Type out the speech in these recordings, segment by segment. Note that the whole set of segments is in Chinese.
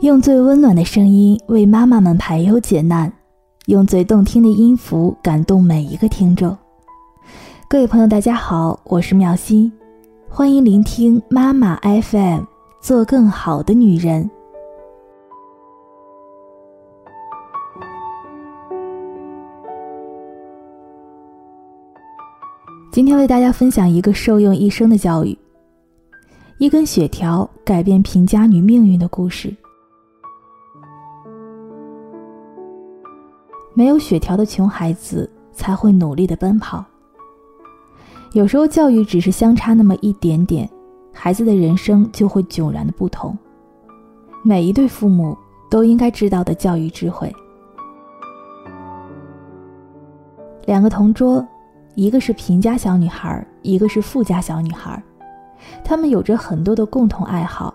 用最温暖的声音为妈妈们排忧解难，用最动听的音符感动每一个听众。各位朋友，大家好，我是妙心，欢迎聆听妈妈 FM，做更好的女人。今天为大家分享一个受用一生的教育：一根血条改变贫家女命运的故事。没有血条的穷孩子才会努力的奔跑。有时候教育只是相差那么一点点，孩子的人生就会迥然的不同。每一对父母都应该知道的教育智慧。两个同桌，一个是贫家小女孩，一个是富家小女孩，她们有着很多的共同爱好，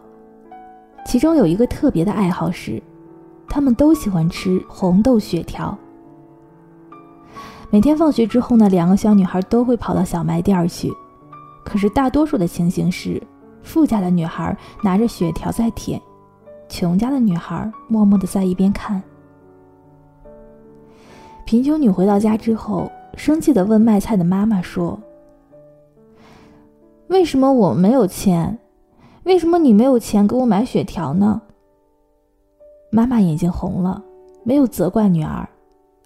其中有一个特别的爱好是，她们都喜欢吃红豆血条。每天放学之后呢，两个小女孩都会跑到小卖店去。可是大多数的情形是，富家的女孩拿着血条在舔，穷家的女孩默默的在一边看。贫穷女回到家之后，生气的问卖菜的妈妈说：“为什么我没有钱？为什么你没有钱给我买血条呢？”妈妈眼睛红了，没有责怪女儿。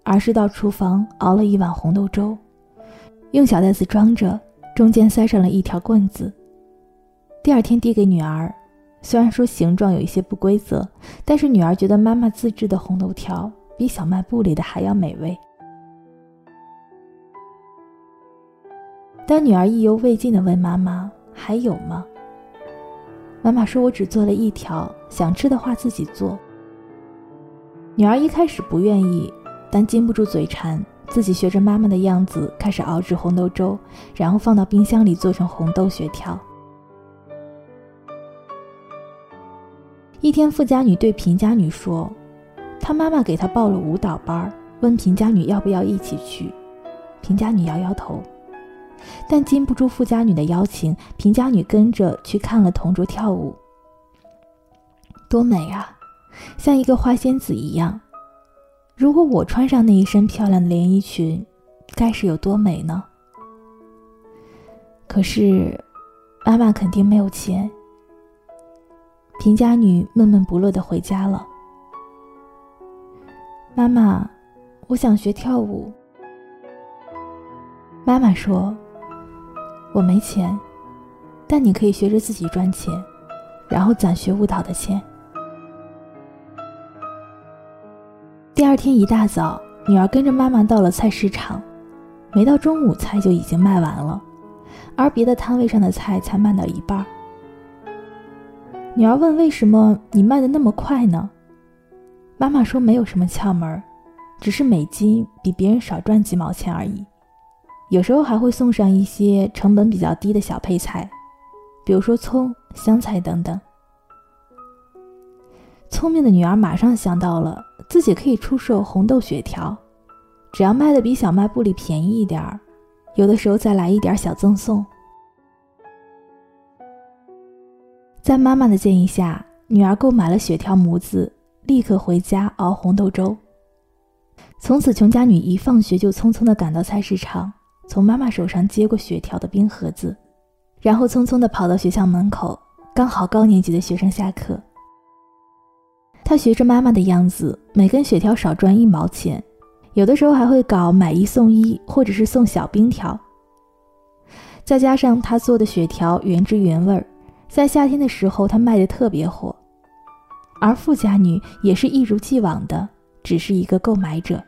而是到厨房熬了一碗红豆粥，用小袋子装着，中间塞上了一条棍子。第二天递给女儿，虽然说形状有一些不规则，但是女儿觉得妈妈自制的红豆条比小卖部里的还要美味。当女儿意犹未尽地问妈妈：“还有吗？”妈妈说：“我只做了一条，想吃的话自己做。”女儿一开始不愿意。但禁不住嘴馋，自己学着妈妈的样子开始熬制红豆粥，然后放到冰箱里做成红豆雪条。一天，富家女对贫家女说：“她妈妈给她报了舞蹈班，问贫家女要不要一起去。”贫家女摇摇头，但禁不住富家女的邀请，贫家女跟着去看了同桌跳舞。多美啊，像一个花仙子一样。如果我穿上那一身漂亮的连衣裙，该是有多美呢？可是，妈妈肯定没有钱。贫家女闷闷不乐的回家了。妈妈，我想学跳舞。妈妈说：“我没钱，但你可以学着自己赚钱，然后攒学舞蹈的钱。”第二天一大早，女儿跟着妈妈到了菜市场，没到中午，菜就已经卖完了，而别的摊位上的菜才卖到一半。女儿问：“为什么你卖的那么快呢？”妈妈说：“没有什么窍门，只是每斤比别人少赚几毛钱而已。有时候还会送上一些成本比较低的小配菜，比如说葱、香菜等等。”聪明的女儿马上想到了。自己可以出售红豆血条，只要卖的比小卖部里便宜一点儿，有的时候再来一点小赠送。在妈妈的建议下，女儿购买了血条模子，立刻回家熬红豆粥。从此，穷家女一放学就匆匆的赶到菜市场，从妈妈手上接过血条的冰盒子，然后匆匆的跑到学校门口，刚好高年级的学生下课。他学着妈妈的样子，每根血条少赚一毛钱，有的时候还会搞买一送一，或者是送小冰条。再加上他做的血条原汁原味儿，在夏天的时候他卖的特别火。而富家女也是一如既往的，只是一个购买者。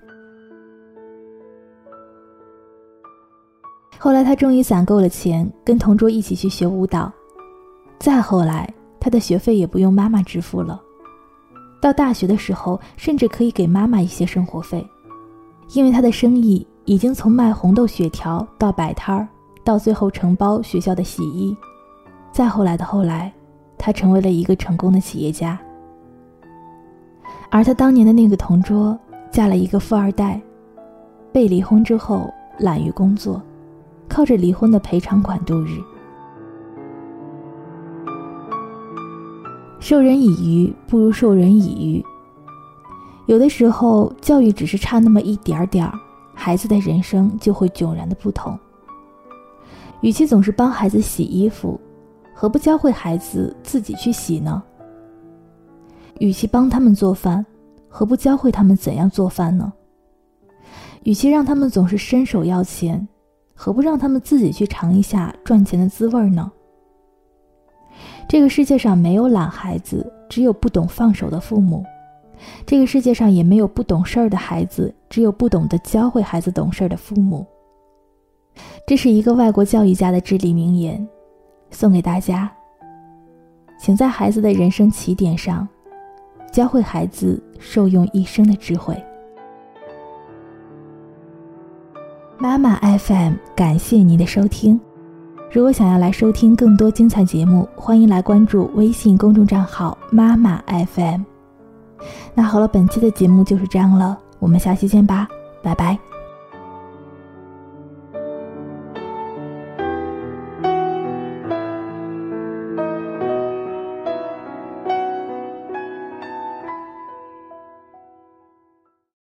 后来他终于攒够了钱，跟同桌一起去学舞蹈。再后来，他的学费也不用妈妈支付了。到大学的时候，甚至可以给妈妈一些生活费，因为他的生意已经从卖红豆血条到摆摊儿，到最后承包学校的洗衣，再后来的后来，他成为了一个成功的企业家。而他当年的那个同桌，嫁了一个富二代，被离婚之后懒于工作，靠着离婚的赔偿款度日。授人以鱼不如授人以渔。有的时候，教育只是差那么一点点儿，孩子的人生就会迥然的不同。与其总是帮孩子洗衣服，何不教会孩子自己去洗呢？与其帮他们做饭，何不教会他们怎样做饭呢？与其让他们总是伸手要钱，何不让他们自己去尝一下赚钱的滋味呢？这个世界上没有懒孩子，只有不懂放手的父母；这个世界上也没有不懂事儿的孩子，只有不懂得教会孩子懂事儿的父母。这是一个外国教育家的至理名言，送给大家。请在孩子的人生起点上，教会孩子受用一生的智慧。妈妈 FM，感谢您的收听。如果想要来收听更多精彩节目，欢迎来关注微信公众账号“妈妈 FM”。那好了，本期的节目就是这样了，我们下期见吧，拜拜。